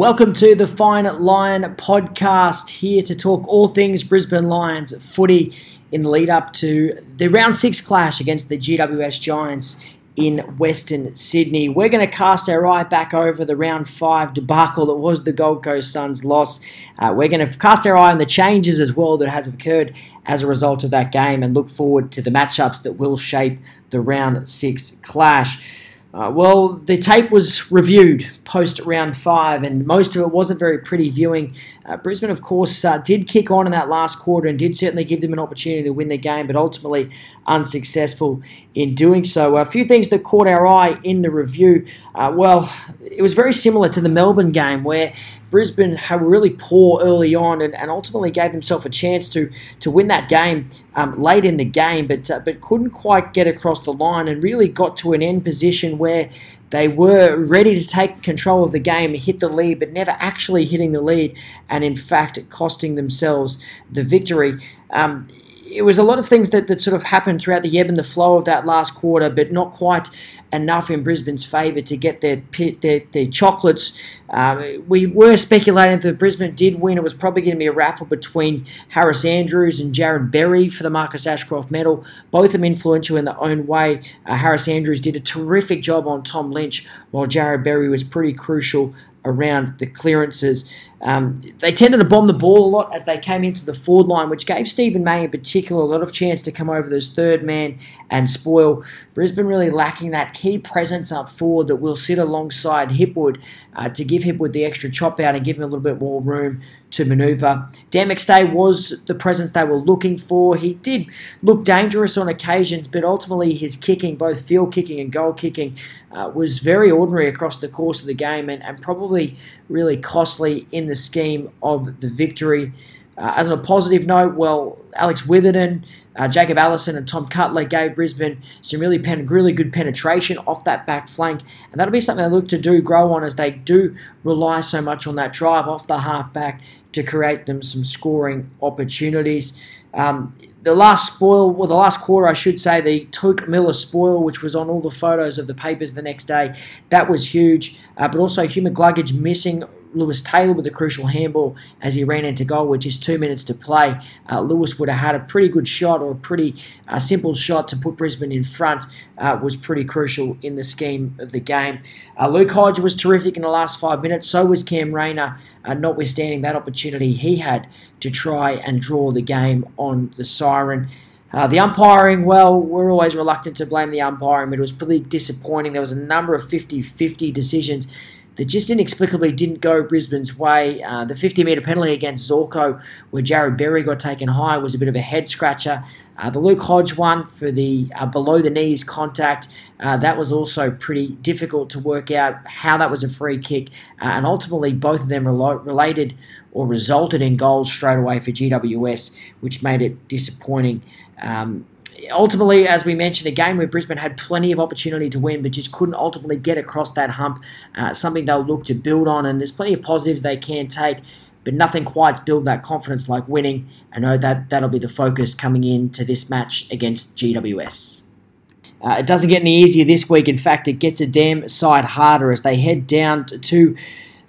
Welcome to the Fine Line podcast, here to talk all things Brisbane Lions footy in the lead up to the round six clash against the GWS Giants in Western Sydney. We're going to cast our eye back over the round five debacle that was the Gold Coast Suns' loss. Uh, we're going to cast our eye on the changes as well that has occurred as a result of that game and look forward to the matchups that will shape the round six clash. Uh, well, the tape was reviewed post round five, and most of it wasn't very pretty viewing. Uh, Brisbane, of course, uh, did kick on in that last quarter and did certainly give them an opportunity to win the game, but ultimately unsuccessful in doing so. A few things that caught our eye in the review. Uh, well, it was very similar to the Melbourne game where Brisbane had really poor early on and, and ultimately gave themselves a chance to to win that game um, late in the game, but uh, but couldn't quite get across the line and really got to an end position where they were ready to take control of the game, hit the lead, but never actually hitting the lead, and in fact costing themselves the victory. Um, it was a lot of things that, that sort of happened throughout the ebb and the flow of that last quarter, but not quite enough in Brisbane's favour to get their their, their chocolates. Um, we were speculating that Brisbane did win. It was probably going to be a raffle between Harris Andrews and Jarrod Berry for the Marcus Ashcroft medal. Both of them influential in their own way. Uh, Harris Andrews did a terrific job on Tom Lynch, while Jarrod Berry was pretty crucial around the clearances. Um, they tended to bomb the ball a lot as they came into the forward line, which gave Steven May in particular a lot of chance to come over as third man and spoil. Brisbane really lacking that key presence up forward that will sit alongside Hipwood uh, to give Hipwood the extra chop out and give him a little bit more room to manoeuvre. Dan McStay was the presence they were looking for. He did look dangerous on occasions, but ultimately his kicking, both field kicking and goal kicking, uh, was very ordinary across the course of the game and, and probably really costly in the scheme of the victory. Uh, as on a positive note, well, Alex Witherden, uh, Jacob Allison, and Tom Cutler gave Brisbane some really pen, really good penetration off that back flank, and that'll be something they look to do grow on as they do rely so much on that drive off the half back to create them some scoring opportunities. Um, the last spoil, well, the last quarter, I should say, the Touk Miller spoil, which was on all the photos of the papers the next day, that was huge. Uh, but also, Hugh McCluggage missing Lewis Taylor with a crucial handball as he ran into goal with just two minutes to play. Uh, Lewis would have had a pretty good shot or a pretty uh, simple shot to put Brisbane in front, uh, was pretty crucial in the scheme of the game. Uh, Luke Hodge was terrific in the last five minutes, so was Cam Rayner, uh, notwithstanding that opportunity he had to try and draw the game on the siren. Uh, the umpiring, well, we're always reluctant to blame the umpiring, but it was pretty disappointing. There was a number of 50 50 decisions that just inexplicably didn't go Brisbane's way. Uh, the 50 metre penalty against Zorko, where Jarrod Berry got taken high, was a bit of a head scratcher. Uh, the Luke Hodge one for the uh, below the knees contact, uh, that was also pretty difficult to work out how that was a free kick. Uh, and ultimately, both of them relo- related or resulted in goals straight away for GWS, which made it disappointing. Um, ultimately, as we mentioned, a game where Brisbane had plenty of opportunity to win, but just couldn't ultimately get across that hump. Uh, something they'll look to build on, and there's plenty of positives they can take, but nothing quite build that confidence like winning. I know that that'll be the focus coming into this match against GWS. Uh, it doesn't get any easier this week. In fact, it gets a damn sight harder as they head down to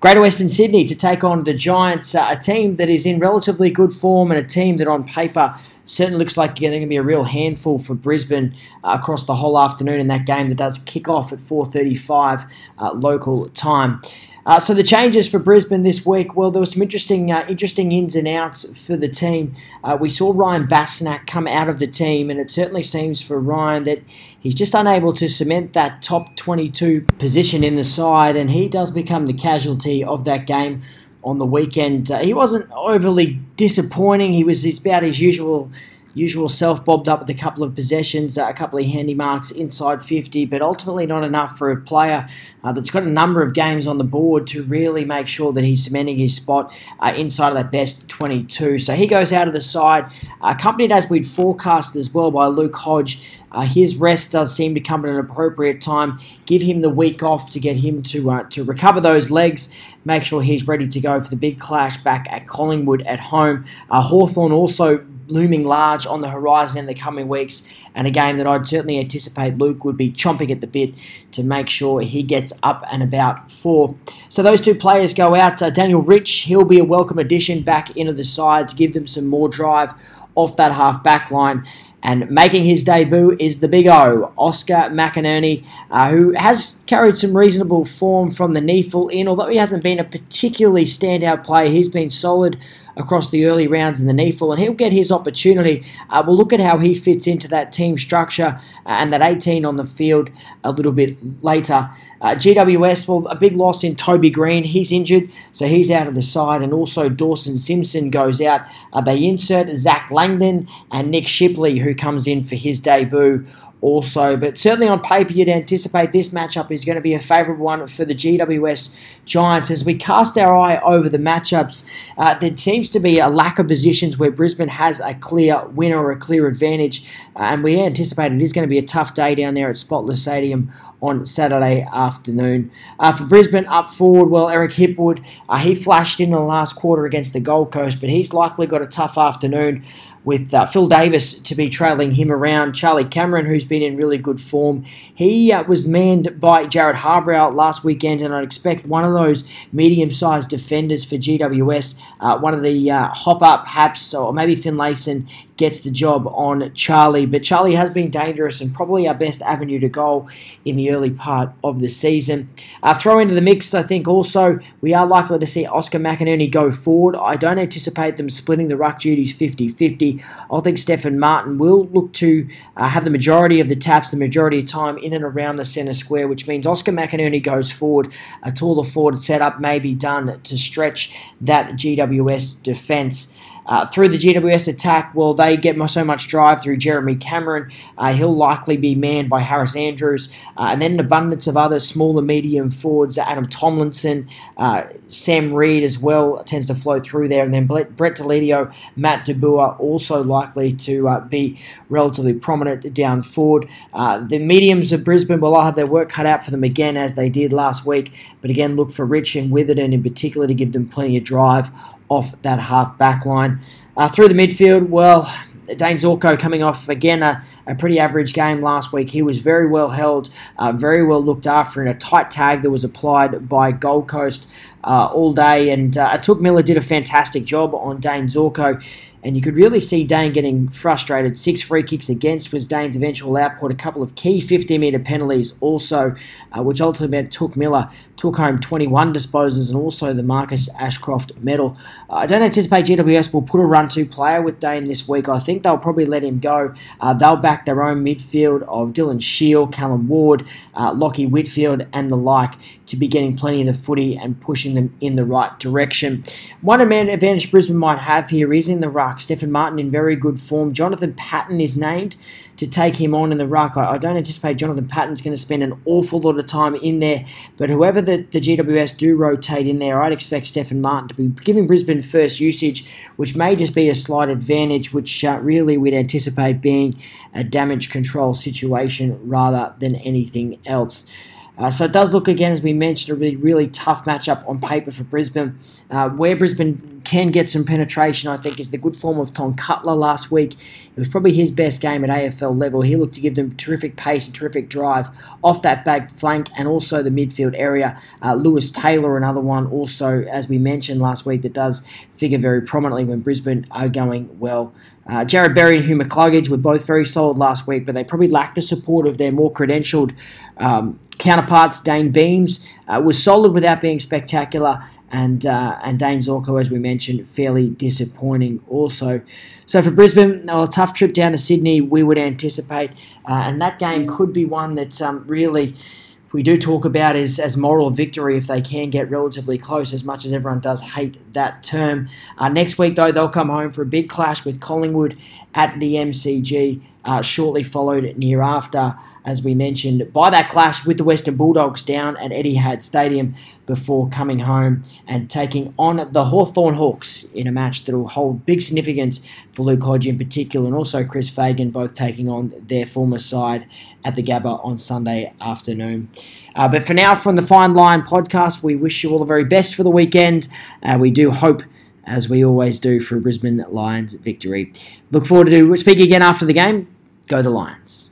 Greater Western Sydney to take on the Giants, uh, a team that is in relatively good form and a team that on paper certainly looks like they're going to be a real handful for Brisbane uh, across the whole afternoon in that game that does kick off at 4.35 uh, local time. Uh, so the changes for Brisbane this week, well, there were some interesting, uh, interesting ins and outs for the team. Uh, we saw Ryan Bastinac come out of the team, and it certainly seems for Ryan that he's just unable to cement that top 22 position in the side, and he does become the casualty of that game on the weekend. Uh, he wasn't overly disappointing. He was about his usual usual self bobbed up with a couple of possessions, uh, a couple of handy marks inside 50, but ultimately not enough for a player uh, that's got a number of games on the board to really make sure that he's cementing his spot uh, inside of that best 22. So he goes out of the side, accompanied as we'd forecast as well by Luke Hodge. Uh, his rest does seem to come at an appropriate time. Give him the week off to get him to uh, to recover those legs. Make sure he's ready to go for the big clash back at Collingwood at home. Uh, Hawthorn also looming large on the horizon in the coming weeks, and a game that I'd certainly anticipate Luke would be chomping at the bit to make sure he gets up and about for. So those two players go out. Uh, Daniel Rich, he'll be a welcome addition back into the side to give them some more drive off that half back line. And making his debut is the big O, Oscar McInerney, uh, who has carried some reasonable form from the NEAFL in, although he hasn't been a particularly standout player. He's been solid across the early rounds in the NEAFL, and he'll get his opportunity. Uh, we'll look at how he fits into that team structure uh, and that 18 on the field a little bit later. Uh, GWS, well, a big loss in Toby Greene. He's injured, so he's out of the side, and also Dawson Simpson goes out. Uh, they insert Zac Langdon and Nick Shipley, who comes in for his debut also. But certainly on paper, you'd anticipate this matchup is going to be a favourable one for the GWS Giants. As we cast our eye over the matchups, uh, there seems to be a lack of positions where Brisbane has a clear winner or a clear advantage, uh, and we anticipate it is going to be a tough day down there at Spotless Stadium on Saturday afternoon. Uh, for Brisbane up forward, well, Eric Hipwood, uh, he flashed in the last quarter against the Gold Coast, but he's likely got a tough afternoon with uh, Phil Davis to be trailing him around. Charlie Cameron, who's been in really good form, he uh, was manned by Jarrod Harbrow last weekend, and I'd expect one of those medium-sized defenders for GWS, uh, one of the uh, hop-up Haps, or maybe Finlayson, gets the job on Charlie. But Charlie has been dangerous and probably our best avenue to goal in the early part of the season. Uh, throw into the mix, I think also we are likely to see Oscar McInerney go forward. I don't anticipate them splitting the ruck duties 50 50. I think Stefan Martin will look to uh, have the majority of the taps, the majority of time in and around the centre square, which means Oscar McInerney goes forward. A taller forward setup may be done to stretch that GWS defence. Uh, through the GWS attack, well, they get so much drive through Jeremy Cameron. Uh, he'll likely be manned by Harris Andrews. Uh, and then an abundance of other small and medium forwards. Adam Tomlinson, uh, Sam Reid as well tends to flow through there. And then Brett Deledio, Matt DeBoer also likely to uh, be relatively prominent down forward. The mediums of Brisbane will all have their work cut out for them again as they did last week. But again, look for Rich and Witherden in particular to give them plenty of drive off that half back line. Uh, through the midfield, well, Dayne Zorko coming off again a, a, pretty average game last week. He was very well held, uh, very well looked after in a tight tag that was applied by Gold Coast uh, all day. And uh, Touk Miller did a fantastic job on Dayne Zorko. And you could really see Dayne getting frustrated. Six free kicks against was Dayne's eventual output. A couple of key 50 metre penalties also, uh, which ultimately meant Touk Miller took home 21 disposals and also the Marcus Ashcroft medal. Uh, I don't anticipate GWS will put a run to player with Dayne this week. I think they'll probably let him go. Uh, they'll back their own midfield of Dylan Shiel, Callum Ward, uh, Lachie Whitfield, and the like to be getting plenty of the footy and pushing them in the right direction. One advantage Brisbane might have here is in the ruck. Stefan Martin in very good form. Jonathon Patton is named to take him on in the ruck. I, I don't anticipate Jonathon Patton's going to spend an awful lot of time in there, but whoever the, the GWS do rotate in there, I'd expect Stefan Martin to be giving Brisbane first usage, which may just be a slight advantage, which uh, really we'd anticipate being a damage control situation rather than anything else. Uh, so it does look again, as we mentioned, a really, really tough matchup on paper for Brisbane. Uh, where Brisbane can get some penetration, I think, is the good form of Tom Cutler last week. It was probably his best game at AFL level. He looked to give them terrific pace and terrific drive off that back flank and also the midfield area. Uh, Lewis Taylor, another one, also, as we mentioned last week, that does figure very prominently when Brisbane are going well. Uh, Jarrod Berry and Hugh McCluggage were both very solid last week, but they probably lack the support of their more credentialed um, counterparts, Dayne Beams, uh, was solid without being spectacular, and uh, and Dayne Zorko, as we mentioned, fairly disappointing also. So for Brisbane, a tough trip down to Sydney, we would anticipate, uh, and that game could be one that um, really we do talk about as, as moral victory if they can get relatively close, as much as everyone does hate that term. Uh, next week, though, they'll come home for a big clash with Collingwood at the MCG, uh, shortly followed near after as we mentioned, by that clash with the Western Bulldogs down at Etihad Stadium before coming home and taking on the Hawthorn Hawks in a match that will hold big significance for Luke Hodge in particular and also Chris Fagan, both taking on their former side at the Gabba on Sunday afternoon. Uh, but for now, from the Fine Line podcast, we wish you all the very best for the weekend. Uh, we do hope as we always do for Brisbane Lions victory. Look forward to speaking again after the game. Go the Lions.